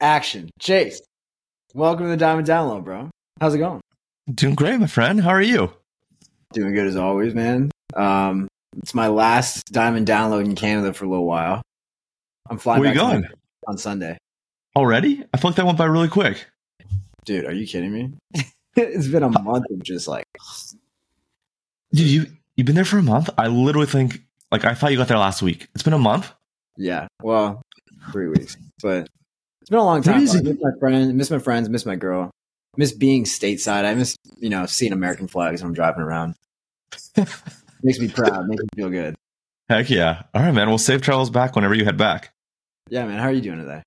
action. Chase, welcome to the Diamond Download, bro. How's it going? Doing great, my friend. How are you? Doing good as always, man. Um, it's my last Diamond Download in Canada for a little while. I'm flying. Where you going? On Sunday? Already? I feel like that went by really quick. Dude, are you kidding me? it's been a month of just like Dude, you you've been there for a month? I literally think like I thought you got there last week. It's been a month. yeah, well, three weeks, but it's been a long time. I miss my friends, miss my friends, miss my girl, miss being stateside. I miss you know seeing American flags when I'm driving around. makes me proud. Makes me feel good. Heck yeah. All right, man. We'll save travels back whenever you head back. Yeah, man. How are you doing today?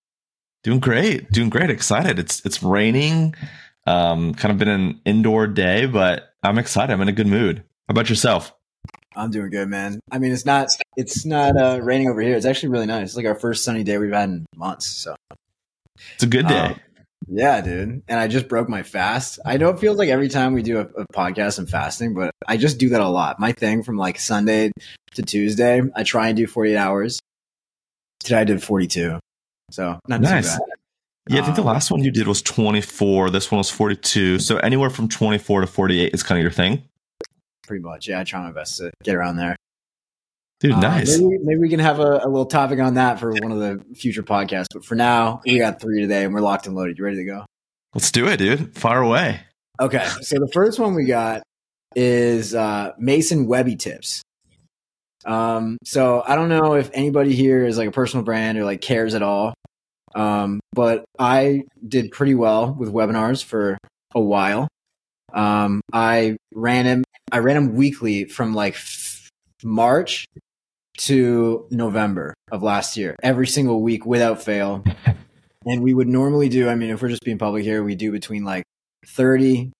Doing great. Doing great. Excited. It's it's raining. Um, kind of been an indoor day, but I'm excited. I'm in a good mood. How about yourself? I'm doing good, man. I mean, it's not it's not uh, raining over here. It's actually really nice. It's like our first sunny day we've had in months. So It's a good day. Um, yeah, dude. And I just broke my fast. I know it feels like every time we do a, a podcast, I'm fasting, but I just do that a lot. My thing from like Sunday to Tuesday, I try and do 48 hours. Today I did 42. So not Nice. too bad. yeah, I think the um, last one you did was 24. This one was 42. So anywhere from 24 to 48 is kind of your thing. Pretty much. Yeah, I try my best to get around there. Dude, Uh, nice. maybe, maybe we can have a, a little topic on that for one of the future podcasts. But for now, we got three today and we're locked and loaded. You ready to go? Let's do it, dude. Far away. Okay. So the first one we got is uh, Mason Webby tips. Um, so I don't know if anybody here is like a personal brand or like cares at all. Um, but I did pretty well with webinars for a while. Um, I ran him, I ran him weekly from like March to November of last year, every single week without fail. And we would normally do, I mean, if we're just being public here, we do between like 30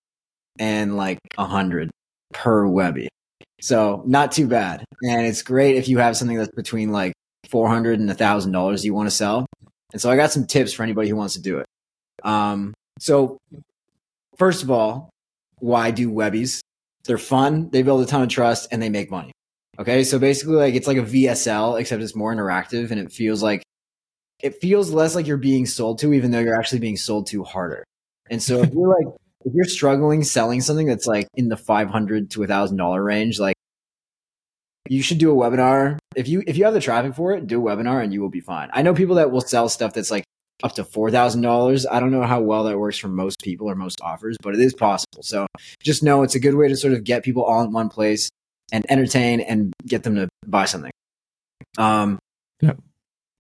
and like 100 per Webby. So not too bad. And it's great if you have something that's between like 400 and $1,000 you want to sell. And so I got some tips for anybody who wants to do it. Um, so first of all, why do Webbies? They're fun. They build a ton of trust and they make money. Okay. So basically like it's like a VSL, except it's more interactive and it feels like it feels less like you're being sold to, even though you're actually being sold to harder. And so if you're like, if you're struggling selling something that's like in the 500 to a thousand dollar range, like you should do a webinar. If you, if you have the traffic for it, do a webinar and you will be fine. I know people that will sell stuff that's like up to $4,000. I don't know how well that works for most people or most offers, but it is possible. So just know it's a good way to sort of get people all in one place and entertain and get them to buy something. Um, Yep.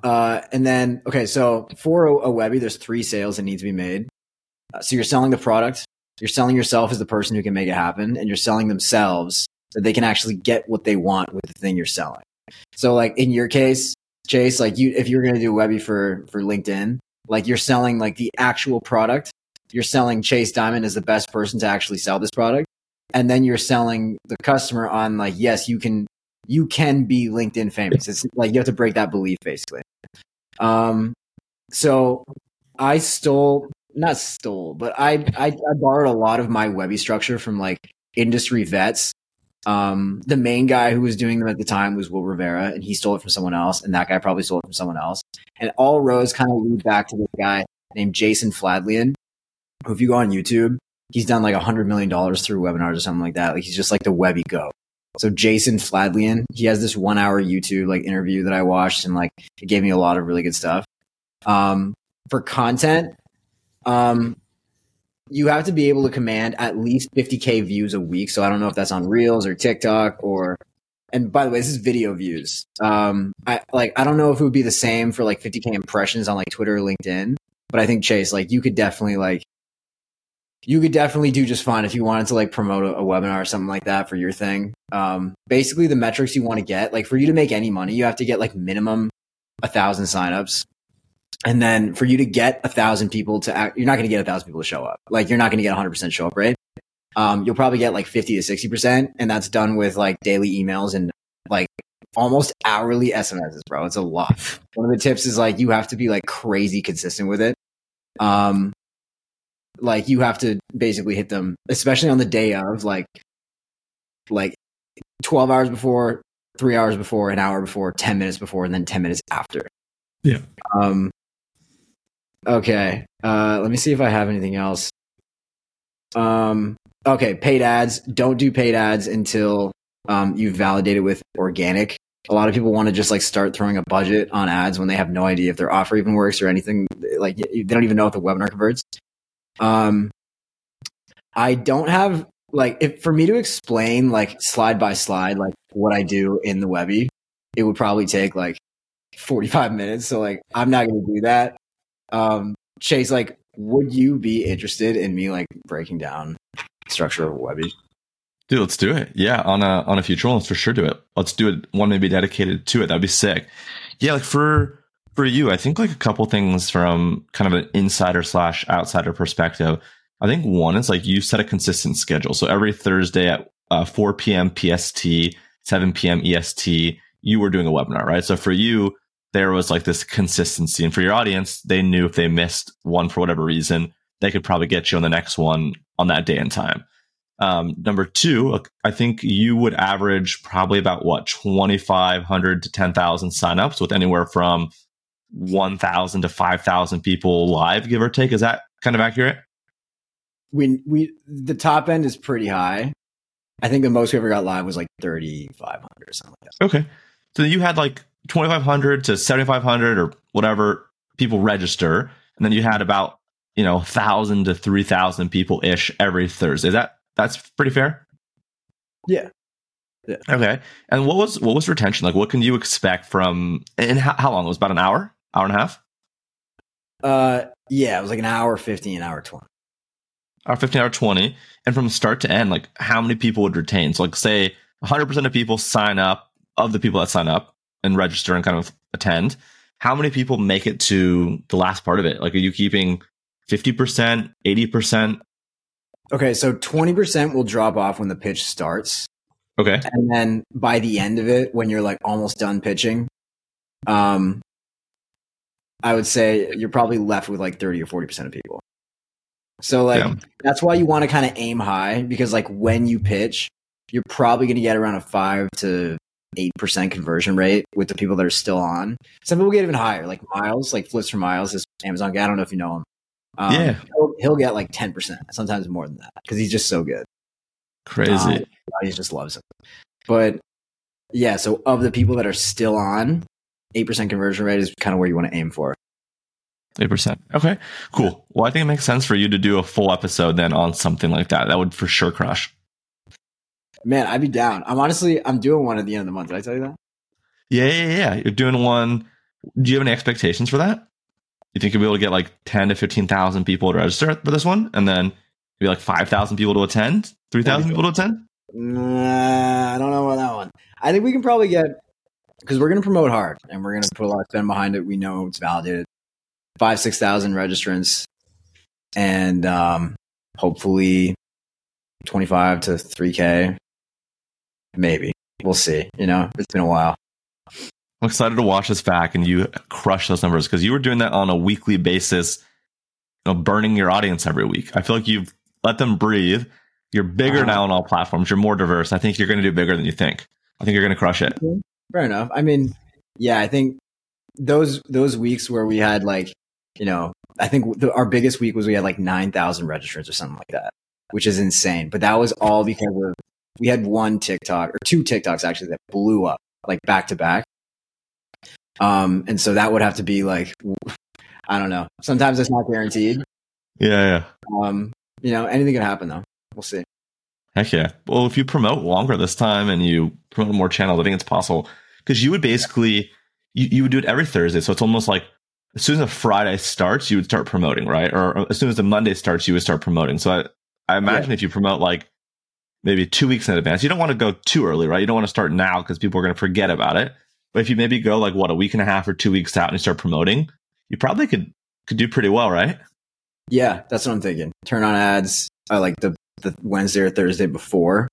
uh, and then, okay, so for a, a Webby, there's three sales that need to be made. Uh, so you're selling the product, you're selling yourself as the person who can make it happen, and you're selling themselves so they can actually get what they want with the thing you're selling. So, like in your case, Chase, like you, if you're going to do Webby for for LinkedIn, like you're selling like the actual product, you're selling Chase Dimond as the best person to actually sell this product, and then you're selling the customer on like, yes, you can you can be LinkedIn famous. It's like you have to break that belief basically. Um, so I stole, not stole, but I, I, I borrowed a lot of my Webby structure from like industry vets. Um, the main guy who was doing them at the time was Will Rivera, and he stole it from someone else, and that guy probably stole it from someone else. And all roads kind of lead back to this guy named Jason Fladlien, who, if you go on YouTube, he's done like a hundred million dollars through webinars or something like that. Like he's just like the Webby go. So Jason Fladlien, he has this one hour YouTube like interview that I watched and like it gave me a lot of really good stuff. Um, for content, um, you have to be able to command at least 50k views a week. So I don't know if that's on Reels or TikTok or, and by the way, this is video views. Um, I like, I don't know if it would be the same for like 50k impressions on like Twitter or LinkedIn, but I think Chase, like you could definitely like, you could definitely do just fine if you wanted to like promote a, a webinar or something like that for your thing. Um, basically the metrics you want to get, like for you to make any money, you have to get like minimum a thousand signups. And then for you to get a thousand people to act, you're not going to get a thousand people to show up. Like you're not going to get 100% show up rate. Um, you'll probably get like 50 to 60%. And that's done with like daily emails and like almost hourly SMSs, bro. It's a lot. One of the tips is like you have to be like crazy consistent with it. Um, like you have to basically hit them, especially on the day of like, like 12 hours before, three hours before, an hour before, 10 minutes before, and then 10 minutes after. Yeah. Um, Okay. Uh, let me see if I have anything else. Um, okay. Paid ads. Don't do paid ads until um, you've validated with organic. A lot of people want to just like start throwing a budget on ads when they have no idea if their offer even works or anything. Like they don't even know if the webinar converts. Um, I don't have like if for me to explain like slide by slide like what I do in the Webby, it would probably take like 45 minutes. So like I'm not gonna do that. Um Chase, like, would you be interested in me like breaking down structure of a Webby? Dude, let's do it. Yeah, on a on a future one, let's for sure do it. Let's do it. One maybe dedicated to it. That'd be sick. Yeah, like for for you, I think like a couple things from kind of an insider slash outsider perspective. I think one is like you set a consistent schedule. So every Thursday at uh, 4 p.m. PST, 7 p.m. EST, you were doing a webinar, right? So for you, there was like this consistency. And for your audience, they knew if they missed one for whatever reason, they could probably get you on the next one on that day and time. Um, number two, I think you would average probably about what, 2,500 to 10,000 signups with anywhere from 1,000 to 5,000 people live, give or take. Is that kind of accurate? We, we, the top end is pretty high. I think the most we ever got live was like 3,500 or something like that. Okay. So you had like 2,500 to 7,500 or whatever people register. And then you had about, you know, 1,000 to 3,000 people ish every Thursday. Is that, that's pretty fair? Yeah. Yeah. Okay. And what was, what was retention? Like, what can you expect from, and how, how long? It was about an hour, hour and a half? Uh, yeah, it was like an hour fifteen, an hour 20. Hour 15, hour 20. And from start to end, like how many people would retain? So like say 100% of people sign up of the people that sign up and register and kind of attend, how many people make it to the last part of it? Like, are you keeping 50%, 80%? Okay, so 20% will drop off when the pitch starts. Okay. And then by the end of it, when you're like almost done pitching, um, I would say you're probably left with like 30 or 40% of people. So like yeah. that's why you want to kind of aim high because like when you pitch, you're probably going to get around a 5 to 8% conversion rate with the people that are still on. Some people get even higher, like Miles, like Flips for Miles, this Amazon guy. I don't know if you know him. Um, yeah. He'll, he'll, get like 10%, sometimes more than that because he's just so good. Crazy. Um, he just loves it. But yeah, so of the people that are still on, 8% conversion rate is kind of where you want to aim for. 8%. Okay, cool. Well, I think it makes sense for you to do a full episode then on something like that. That would for sure crush. Man, I'd be down. I'm honestly, I'm doing one at the end of the month. Did I tell you that? Yeah, yeah, yeah. You're doing one. Do you have any expectations for that? You think you'll be able to get like 10 to 15,000 people to register for this one? And then maybe like 5,000 people to attend? 3,000 people to attend? Nah, I don't know about that one. I think we can probably get, because we're going to promote hard and we're going to put a lot of spend behind it. We know it's validated. Five, 6,000 registrants. And um, hopefully 25 to 3K maybe we'll see. You know, it's been a while. I'm excited to watch this back and you crush those numbers because you were doing that on a weekly basis, you know, burning your audience every week. I feel like you've let them breathe. You're bigger uh, now on all platforms. You're more diverse. I think you're going to do bigger than you think. I think you're going to crush it. Fair enough. I mean, yeah, I think those those weeks where we had like, you know, I think the, our biggest week was we had like nine thousand registrants or something like that, which is insane. But that was all because of we had one TikTok or two TikToks actually that blew up like back to back. Um, and so that would have to be like, I don't know. Sometimes it's not guaranteed. Yeah, yeah. Um, you know, anything could happen though. We'll see. Heck yeah. Well, if you promote longer this time and you promote more channels, I think it's possible because you would basically you, you would do it every Thursday. So it's almost like as soon as a Friday starts, you would start promoting, right? Or as soon as the Monday starts, you would start promoting. So I, I imagine yeah. if you promote like maybe two weeks in advance. You don't want to go too early, right? You don't want to start now because people are going to forget about it. But if you maybe go like what a week and a half or two weeks out and you start promoting, you probably could could do pretty well, right? Yeah, that's what I'm thinking. Turn on ads uh, like the the Wednesday or Thursday before,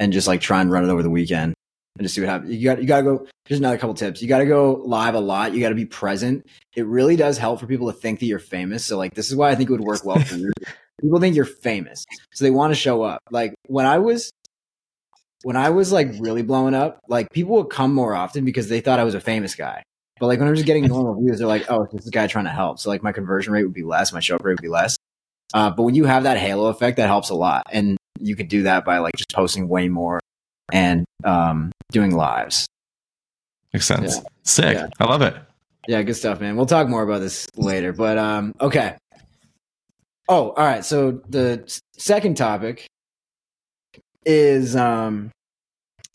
and just like try and run it over the weekend and just see what happens. You got you got to go. Here's another couple tips. You got to go live a lot. You got to be present. It really does help for people to think that you're famous. So like this is why I think it would work well for you people think you're famous, so they want to show up. Like when I was when I was like really blowing up, like people would come more often because they thought I was a famous guy. But like when I'm just getting normal views, they're like, oh, this guy trying to help. So like my conversion rate would be less, my show up rate would be less. Uh, but when you have that halo effect, that helps a lot. And you could do that by like just posting way more and um, doing lives. Makes sense. Yeah. Sick. Yeah. I love it. Yeah, good stuff, man. We'll talk more about this later. But um, okay. Oh, all right. So the second topic is um,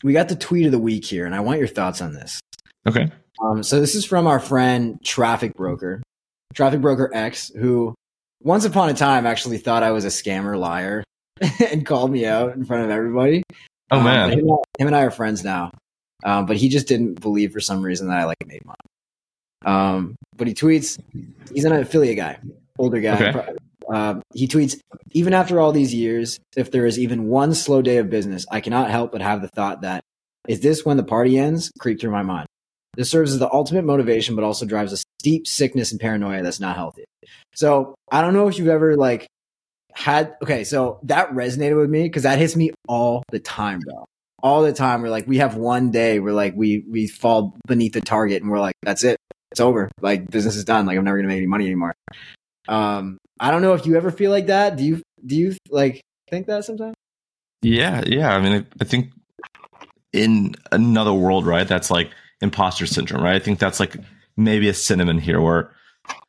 we got the tweet of the week here, and I want your thoughts on this. Okay. Um, so this is from our friend Traffic Broker, Traffic Broker X, who once upon a time actually thought I was a scammer liar and called me out in front of everybody. Oh man, um, him, him, and I are friends now, um, but he just didn't believe for some reason that I like made money. Um, but he tweets, he's an affiliate guy, older guy. Okay. Uh, he tweets, even after all these years, if there is even one slow day of business, I cannot help but have the thought that, is this when the party ends? creep through my mind. This serves as the ultimate motivation, but also drives a steep sickness and paranoia that's not healthy. So I don't know if you've ever like had, okay, so that resonated with me because that hits me all the time, bro. All the time. We're like, we have one day where like we, we fall beneath the target and we're like, that's it. It's over. Like business is done. Like I'm never to make any money anymore. Um, I don't know if you ever feel like that. Do you, do you like think that sometimes? Yeah. Yeah. I mean, I think in another world, right? That's like imposter syndrome, right? I think that's like maybe a cinnamon here where,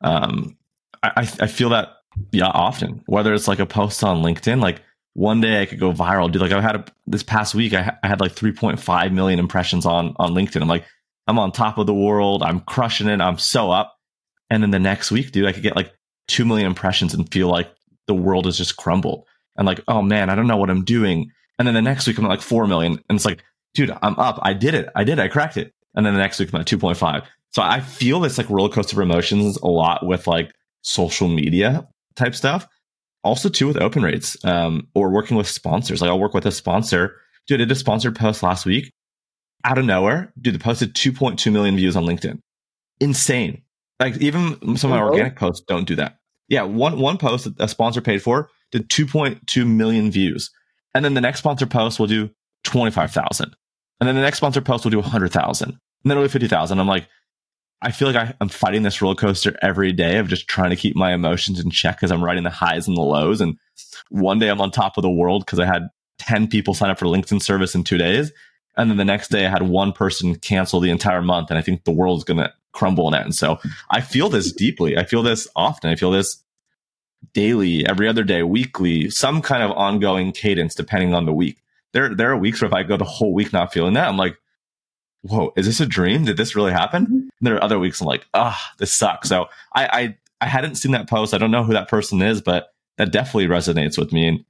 um, I, I feel that yeah often whether it's like a post on linkedin like one day i could go viral. Dude like i had a, this past week I, I had like 3.5 million impressions on on linkedin. I'm like i'm on top of the world. I'm crushing it. I'm so up. And then the next week dude i could get like 2 million impressions and feel like the world has just crumbled. And like oh man i don't know what i'm doing. And then the next week i'm like 4 million. And it's like dude i'm up. I did it. I did it. i cracked it. And then the next week i'm at 2.5 so i feel this like roller coaster of emotions a lot with like social media type stuff. Also, too, with open rates um, or working with sponsors. Like, I'll work with a sponsor. Dude, I did a sponsored post last week out of nowhere. Dude, the posted 2.2 million views on LinkedIn. Insane. Like, even some of my organic posts don't do that. Yeah, one one post that a sponsor paid for did 2.2 million views. And then the next sponsor post will do 25,000. And then the next sponsor post will do 100,000. And then it'll be 50,000. I'm like, I feel like I, am fighting this roller coaster every day of just trying to keep my emotions in check because I'm riding the highs and the lows. And one day I'm on top of the world because I had 10 people sign up for LinkedIn service in two days. And then the next day I had one person cancel the entire month. And I think the world's going to crumble in it. And so I feel this deeply. I feel this often. I feel this daily, every other day, weekly, some kind of ongoing cadence depending on the week. There, there are weeks where if I go the whole week not feeling that, I'm like, whoa, is this a dream? Did this really happen? Mm-hmm. there are other weeks I'm like, ah, oh, this sucks. So I, I, I hadn't seen that post. I don't know who that person is, but that definitely resonates with me. And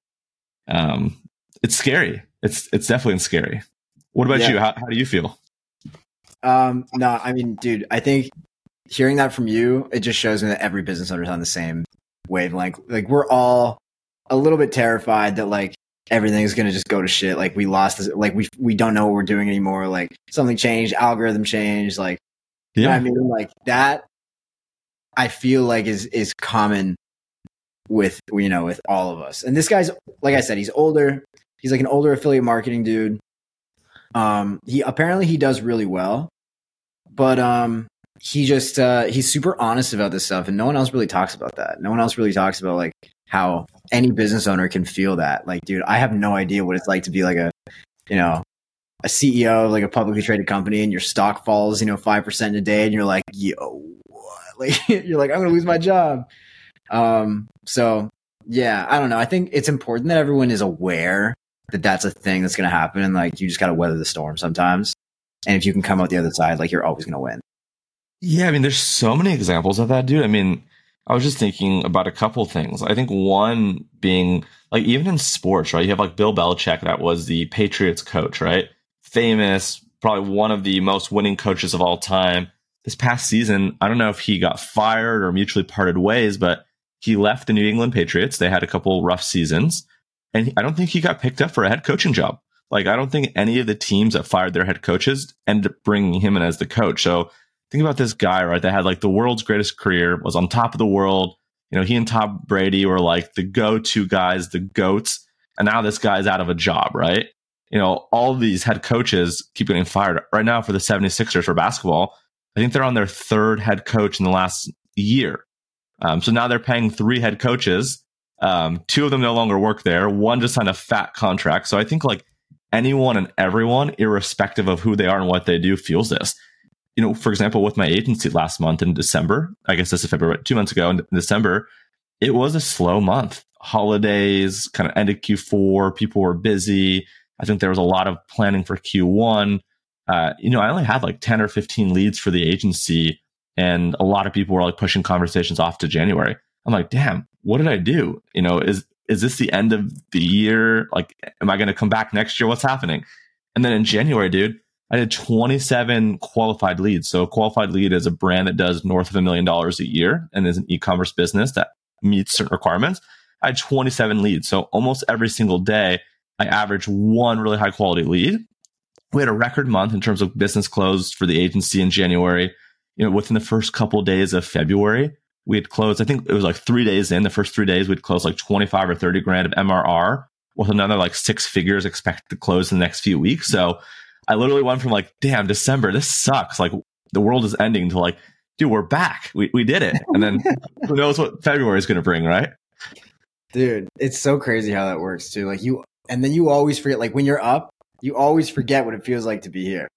um, it's scary. It's it's definitely scary. What about yeah. you? How, how do you feel? Um, no, I mean, dude, I think hearing that from you, it just shows me that every business owner is on the same wavelength. Like we're all a little bit terrified that like everything's gonna just go to shit. Like we lost this, like we we don't know what we're doing anymore. Like something changed, algorithm changed. Like yeah, I mean, like that. I feel like is is common with you know with all of us. And this guy's like I said, he's older. He's like an older affiliate marketing dude. Um, he apparently he does really well, but um, he just uh, he's super honest about this stuff, and no one else really talks about that. No one else really talks about like how any business owner can feel that. Like, dude, I have no idea what it's like to be like a, you know, a CEO of like a publicly traded company and your stock falls, you know, 5% in a day and you're like, yo, what? Like, you're like, I'm going to lose my job. Um, so yeah, I don't know. I think it's important that everyone is aware that that's a thing that's going to happen. And like, you just got to weather the storm sometimes. And if you can come out the other side, like you're always going to win. Yeah. I mean, there's so many examples of that, dude. I mean, I was just thinking about a couple things. I think one being like even in sports, right? You have like Bill Belichick, that was the Patriots coach, right? Famous, probably one of the most winning coaches of all time. This past season, I don't know if he got fired or mutually parted ways, but he left the New England Patriots. They had a couple rough seasons, and I don't think he got picked up for a head coaching job. Like, I don't think any of the teams that fired their head coaches ended up bringing him in as the coach. So think about this guy, right? That had like the world's greatest career, was on top of the world. You know, he and Tom Brady were like the go-to guys, the goats. And now this guy's out of a job, right? You know, all these head coaches keep getting fired. Right now for the 76ers for basketball, I think they're on their third head coach in the last year. Um, so now they're paying three head coaches. Um, two of them no longer work there. One just signed a fat contract. So I think like anyone and everyone, irrespective of who they are and what they do, feels this. You know, for example, with my agency last month in December, I guess this is February, two months ago in December, it was a slow month. Holidays kind of ended Q4. People were busy. I think there was a lot of planning for Q1. Uh, you know, I only had like 10 or 15 leads for the agency, and a lot of people were like pushing conversations off to January. I'm like, damn, what did I do? You know, is is this the end of the year? Like, am I going to come back next year? What's happening? And then in January, dude, I did 27 qualified leads. So a qualified lead is a brand that does north of a million dollars a year and is an e-commerce business that meets certain requirements. I had 27 leads. So almost every single day, I average one really high quality lead. We had a record month in terms of business closed for the agency in January. You know, within the first couple of days of February, we had closed, I think it was like three days in, the first three days, we'd closed like 25 or 30 grand of MRR with another like six figures expected to close in the next few weeks. So I literally went from like, damn, December, this sucks. Like the world is ending to like, dude, we're back. We, we did it. And then who knows what February is going to bring, right? Dude, it's so crazy how that works too. Like you, and then you always forget, like when you're up, you always forget what it feels like to be here.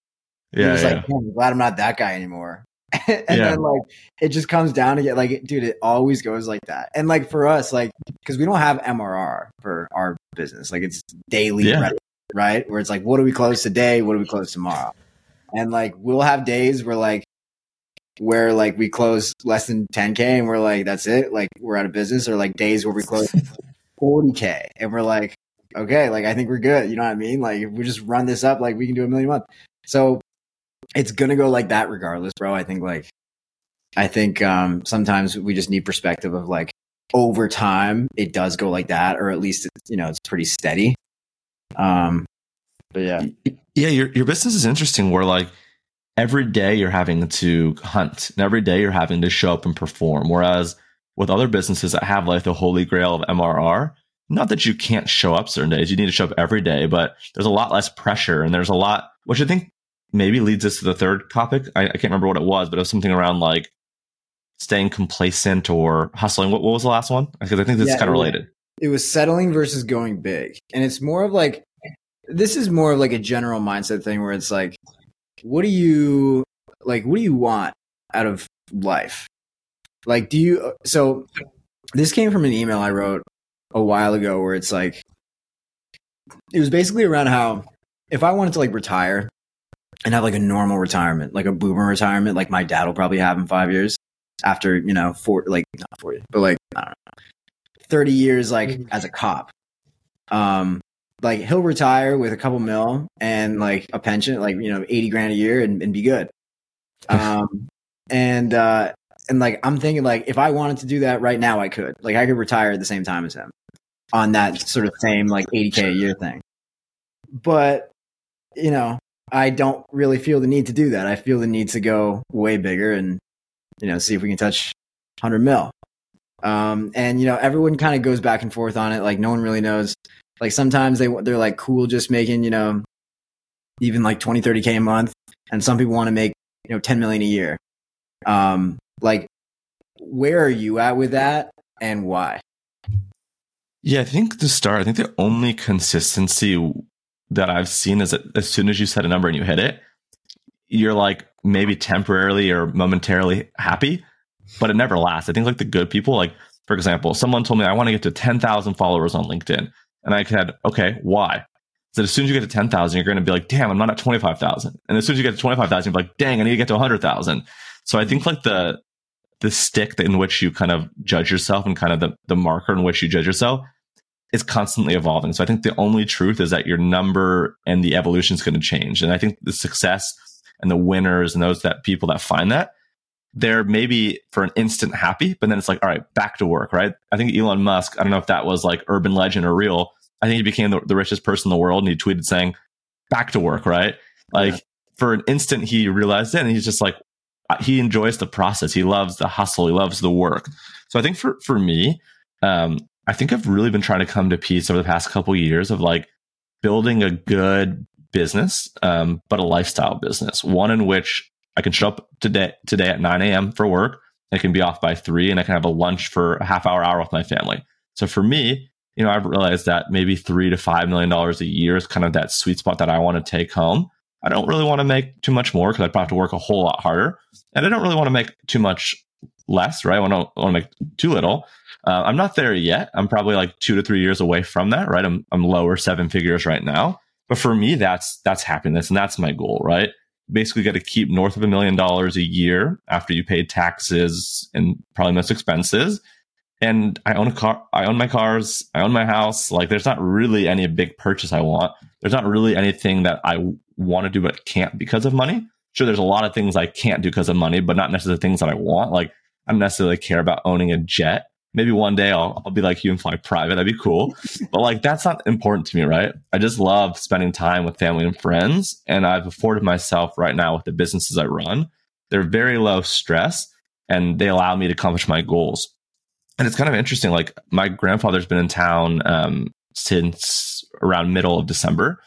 Yeah. It's yeah. like, I'm glad I'm not that guy anymore. and Yeah. then like it just comes down to get like, dude, it always goes like that. And like for us, like because we don't have MRR for our business, like it's daily, Yeah. Right? Where it's like, what do we close today? What do we close tomorrow? And like we'll have days where like where like we close less than 10k and we're like, that's it, like we're out of business, or like days where we close 40k and we're like, okay, like I think we're good. You know what I mean? Like if we just run this up, like we can do a million a month. So it's gonna go like that regardless, bro. I think like I think um sometimes we just need perspective of like over time it does go like that, or at least it's you know it's pretty steady. Um but yeah. Yeah, your your business is interesting where like every day you're having to hunt and every day you're having to show up and perform. Whereas with other businesses that have like the holy grail of MRR, not that you can't show up certain days, you need to show up every day, but there's a lot less pressure and there's a lot, which I think maybe leads us to the third topic. I, I can't remember what it was, but it was something around like staying complacent or hustling. What, what was the last one? Because I think this Yeah, is kind of related. It was settling versus going big. And it's more of like this is more of like a general mindset thing where it's like what do you like what do you want out of life? Like do you so this came from an email I wrote a while ago where it's like it was basically around how if I wanted to like retire and have like a normal retirement, like a boomer retirement, like my dad will probably have in five years after, you know, four like not forty, but like I don't know. 30 years like Mhm. as a cop. Um like he'll retire with a couple mil and like a pension, like you know, 80 grand a year and, and be good. Um and uh and like I'm thinking like if I wanted to do that right now I could. Like I could retire at the same time as him on that sort of same like 80k a year thing. But you know, I don't really feel the need to do that. I feel the need to go way bigger and you know, see if we can touch 100 mil. Um, and you know, everyone kind of goes back and forth on it. Like no one really knows. Like sometimes they they're like cool just making you know, even like 20, 30 k a month, and some people want to make you know 10 million a year. Um, like where are you at with that, and why? Yeah, I think to start, I think the only consistency that I've seen is that as soon as you set a number and you hit it, you're like maybe temporarily or momentarily happy, but it never lasts. I think like the good people, like for example, someone told me I want to get to 10,000 followers on LinkedIn. And I said, okay, why? So as soon as you get to 10,000, you're going to be like, damn, I'm not at 25,000. And as soon as you get to 25,000, you're like, dang, I need to get to 100,000. So I think like the, the stick in which you kind of judge yourself and kind of the, the marker in which you judge yourself is constantly evolving. So I think the only truth is that your number and the evolution is going to change. And I think the success and the winners and those that people that find that they're maybe for an instant happy, but then it's like, all right, back to work, right? I think Elon Musk, I don't know if that was like urban legend or real. I think he became the, the richest person in the world and he tweeted saying, back to work, right? Like Yeah. for an instant, he realized it and he's just like, uh, he enjoys the process. He loves the hustle. He loves the work. So I think for, for me, um, I think I've really been trying to come to peace over the past couple years of like building a good business, um, but a lifestyle business, one in which I can show up today today at 9 a.m. for work. I can be off by three and I can have a lunch for a half hour, hour with my family. So for me, you know, I've realized that maybe three to five million dollars a year is kind of that sweet spot that I want to take home. I don't really want to make too much more because I'd probably have to work a whole lot harder. And I don't really want to make too much less, right? I want to, want to make too little. Uh, I'm not there yet. I'm probably like two to three years away from that, right? I'm, I'm lower seven figures right now. But for me, that's, that's happiness and that's my goal, right? Basically got to keep north of a million dollars a year after you pay taxes and probably most expenses. And I own a car. I own my cars. I own my house. Like there's not really any big purchase I want. There's not really anything that I want to do but can't because of money. Sure, there's a lot of things I can't do because of money, but not necessarily things that I want. Like I don't necessarily care about owning a jet. Maybe one day I'll, I'll be like you and fly private. That'd be cool. but like that's not important to me, right? I just love spending time with family and friends. And I've afforded myself right now with the businesses I run. They're very low stress and they allow me to accomplish my goals. And it's kind of interesting. Like my grandfather's been in town um, since around middle of December.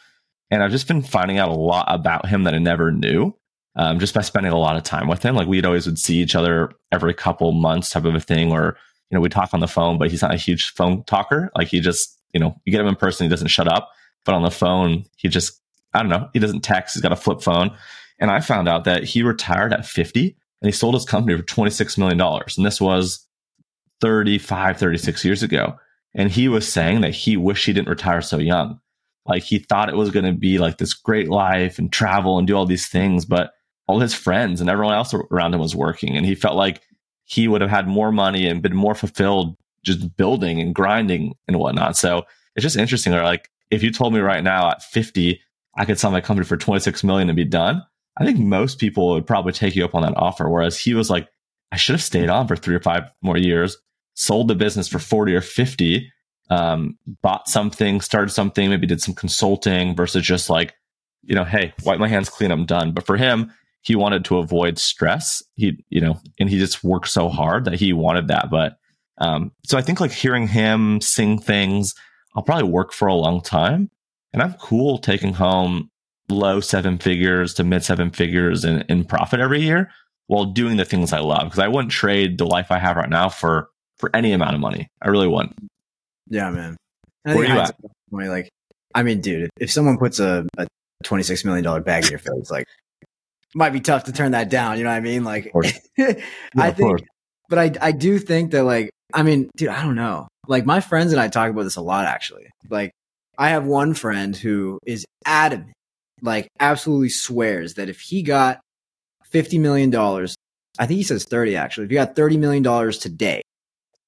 And I've just been finding out a lot about him that I never knew um, just by spending a lot of time with him. Like we'd always would see each other every couple months type of a thing, or, you know, we talk on the phone, but he's not a huge phone talker. Like he just, you know, you get him in person, he doesn't shut up, but on the phone, he just, I don't know, he doesn't text. He's got a flip phone. And I found out that he retired at 50 and he sold his company for $26 million. And this was 35, 36 years ago. And he was saying that he wished he didn't retire so young. Like he thought it was going to be like this great life and travel and do all these things, but all his friends and everyone else around him was working. And he felt like he would have had more money and been more fulfilled just building and grinding and whatnot. So it's just interesting. Like if you told me right now at 50, I could sell my company for 26 million and be done. I think most people would probably take you up on that offer. Whereas he was like, I should have stayed on for three or five more years, sold the business for 40 or 50, um, bought something, started something, maybe did some consulting versus just like, you know, hey, wipe my hands clean, I'm done. But for him, he wanted to avoid stress. He, you know, and he just worked so hard that he wanted that. But um, so I think like hearing him sing things, I'll probably work for a long time. And I'm cool taking home low seven figures to mid seven figures in, in profit every year while doing the things I love. Because I wouldn't trade the life I have right now for for any amount of money. I really wouldn't. Yeah, man. Where you at? Like, I mean, dude, if someone puts a, a $26 million bag in your face, like, might be tough to turn that down. You know what I mean? Like, yeah, I think, but I, I do think that like, I mean, dude, I don't know. Like my friends and I talk about this a lot, actually. Like I have one friend who is adamant, like absolutely swears that if he got $50 million, I think he says 30 actually, if he got $30 million today,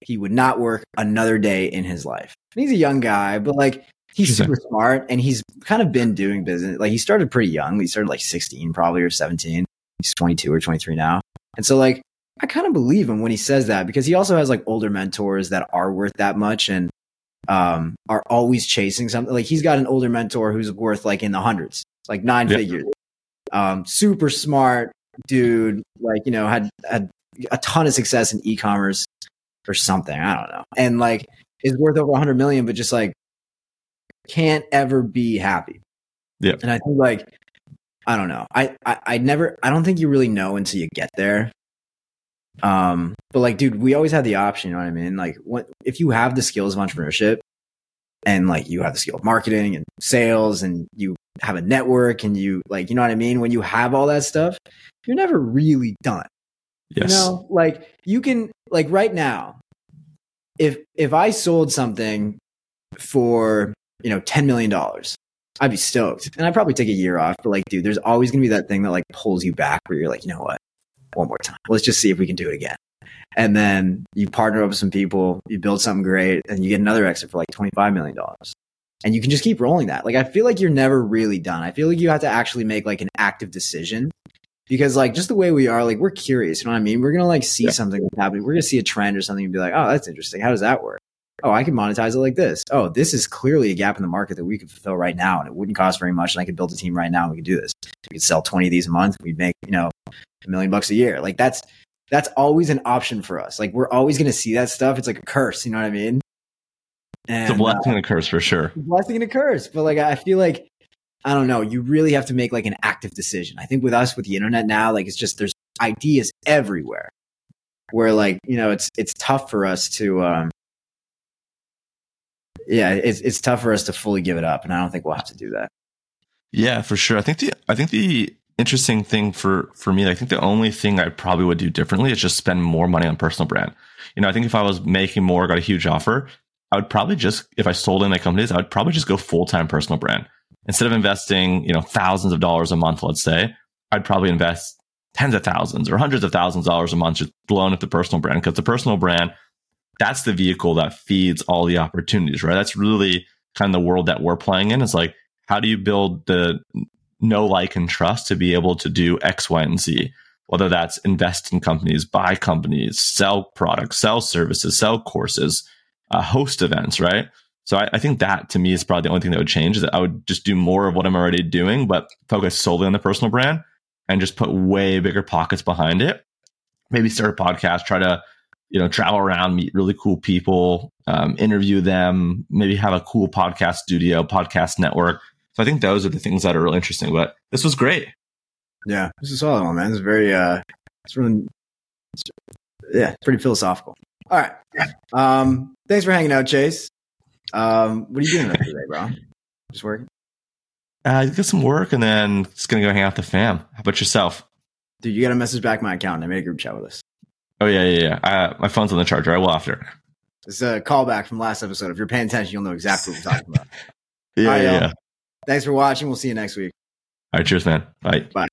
he would not work another day in his life. And he's a young guy, but like he's super smart and he's kind of been doing business. Like he started pretty young. He started like 16 probably or 17. He's 22 or 23 now. And so like I kind of believe him when he says that because he also has like older mentors that are worth that much and um, are always chasing something. Like he's got an older mentor who's worth like in the hundreds, like nine yep. figures. Um, super smart dude, like, you know, had, had a ton of success in e-commerce or something. I don't know. And like is worth over 100 million, but just like can't ever be happy. Yeah. And I think like, I don't know. I, I, I never, I don't think you really know until you get there. Um, but like, dude, we always had the option. You know what I mean? Like, what if you have the skills of entrepreneurship and like you have the skill of marketing and sales and you have a network and you like, you know what I mean? When you have all that stuff, you're never really done. Yes. You know, like you can, like right now, if if I sold something for you know ten million dollars, I'd be stoked, and I'd probably take a year off. But like, dude, there's always gonna be that thing that like pulls you back, where you're like, you know what, one more time, let's just see if we can do it again. And then you partner up with some people, you build something great, and you get another exit for like twenty five million dollars. And you can just keep rolling that. Like, I feel like you're never really done. I feel like you have to actually make like an active decision because like just the way we are, like we're curious. You know what I mean? We're gonna like see yeah. something happening. We're gonna see a trend or something and be like, oh, that's interesting. How does that work? Oh, I can monetize it like this. Oh, this is clearly a gap in the market that we could fulfill right now, and it wouldn't cost very much. And I could build a team right now, and we could do this. We could sell twenty of these a month. We'd make you know a million bucks a year. Like that's that's always an option for us. Like we're always gonna see that stuff. It's like a curse. You know what I mean? And, it's a blessing uh, and a curse for sure. blessing and a curse, but like I feel like I don't know, you really have to make like an active decision. I think with us with the internet now, like it's just there's ideas everywhere. Where like, you know, it's it's tough for us to um yeah, it's it's tough for us to fully give it up, and I don't think we'll have to do that. Yeah, for sure. I think the I think the interesting thing for for me, I think the only thing I probably would do differently is just spend more money on personal brand. You know, I think if I was making more, got a huge offer, I would probably just if I sold in my companies, I would probably just go full time personal brand instead of investing, you know, thousands of dollars a month. Let's say I'd probably invest tens of thousands or hundreds of thousands of dollars a month just blown up the personal brand because the personal brand that's the vehicle that feeds all the opportunities, right? That's really kind of the world that we're playing in. It's like, how do you build the know, like, and trust to be able to do X, Y, and Z? Whether that's invest in companies, buy companies, sell products, sell services, sell courses, uh, host events, right? So I, I, think that to me is probably the only thing that would change is that I would just do more of what I'm already doing, but focus solely on the personal brand and just put way bigger pockets behind it. Maybe start a podcast, try to you know, travel around, meet really cool people, um, interview them, maybe have a cool podcast studio, podcast network. So I think those are the things that are really interesting. But this was great. Yeah, this is solid one, man. It's very, uh, it's really, it's, yeah, pretty philosophical. All right. Um, thanks for hanging out, Chase. Um, what are you doing today, bro? Just working? Uh, get some work and then just gonna go hang out with the fam. How about yourself? Dude, you got to message back my account. I made a group chat with us. Oh yeah, yeah, yeah. Uh, my phone's on the charger. I will after. It's a callback from last episode. If you're paying attention, you'll know exactly what we're talking about. yeah, right, yeah, yeah. Thanks for watching. We'll see you next week. All right, cheers, man. Bye. Bye.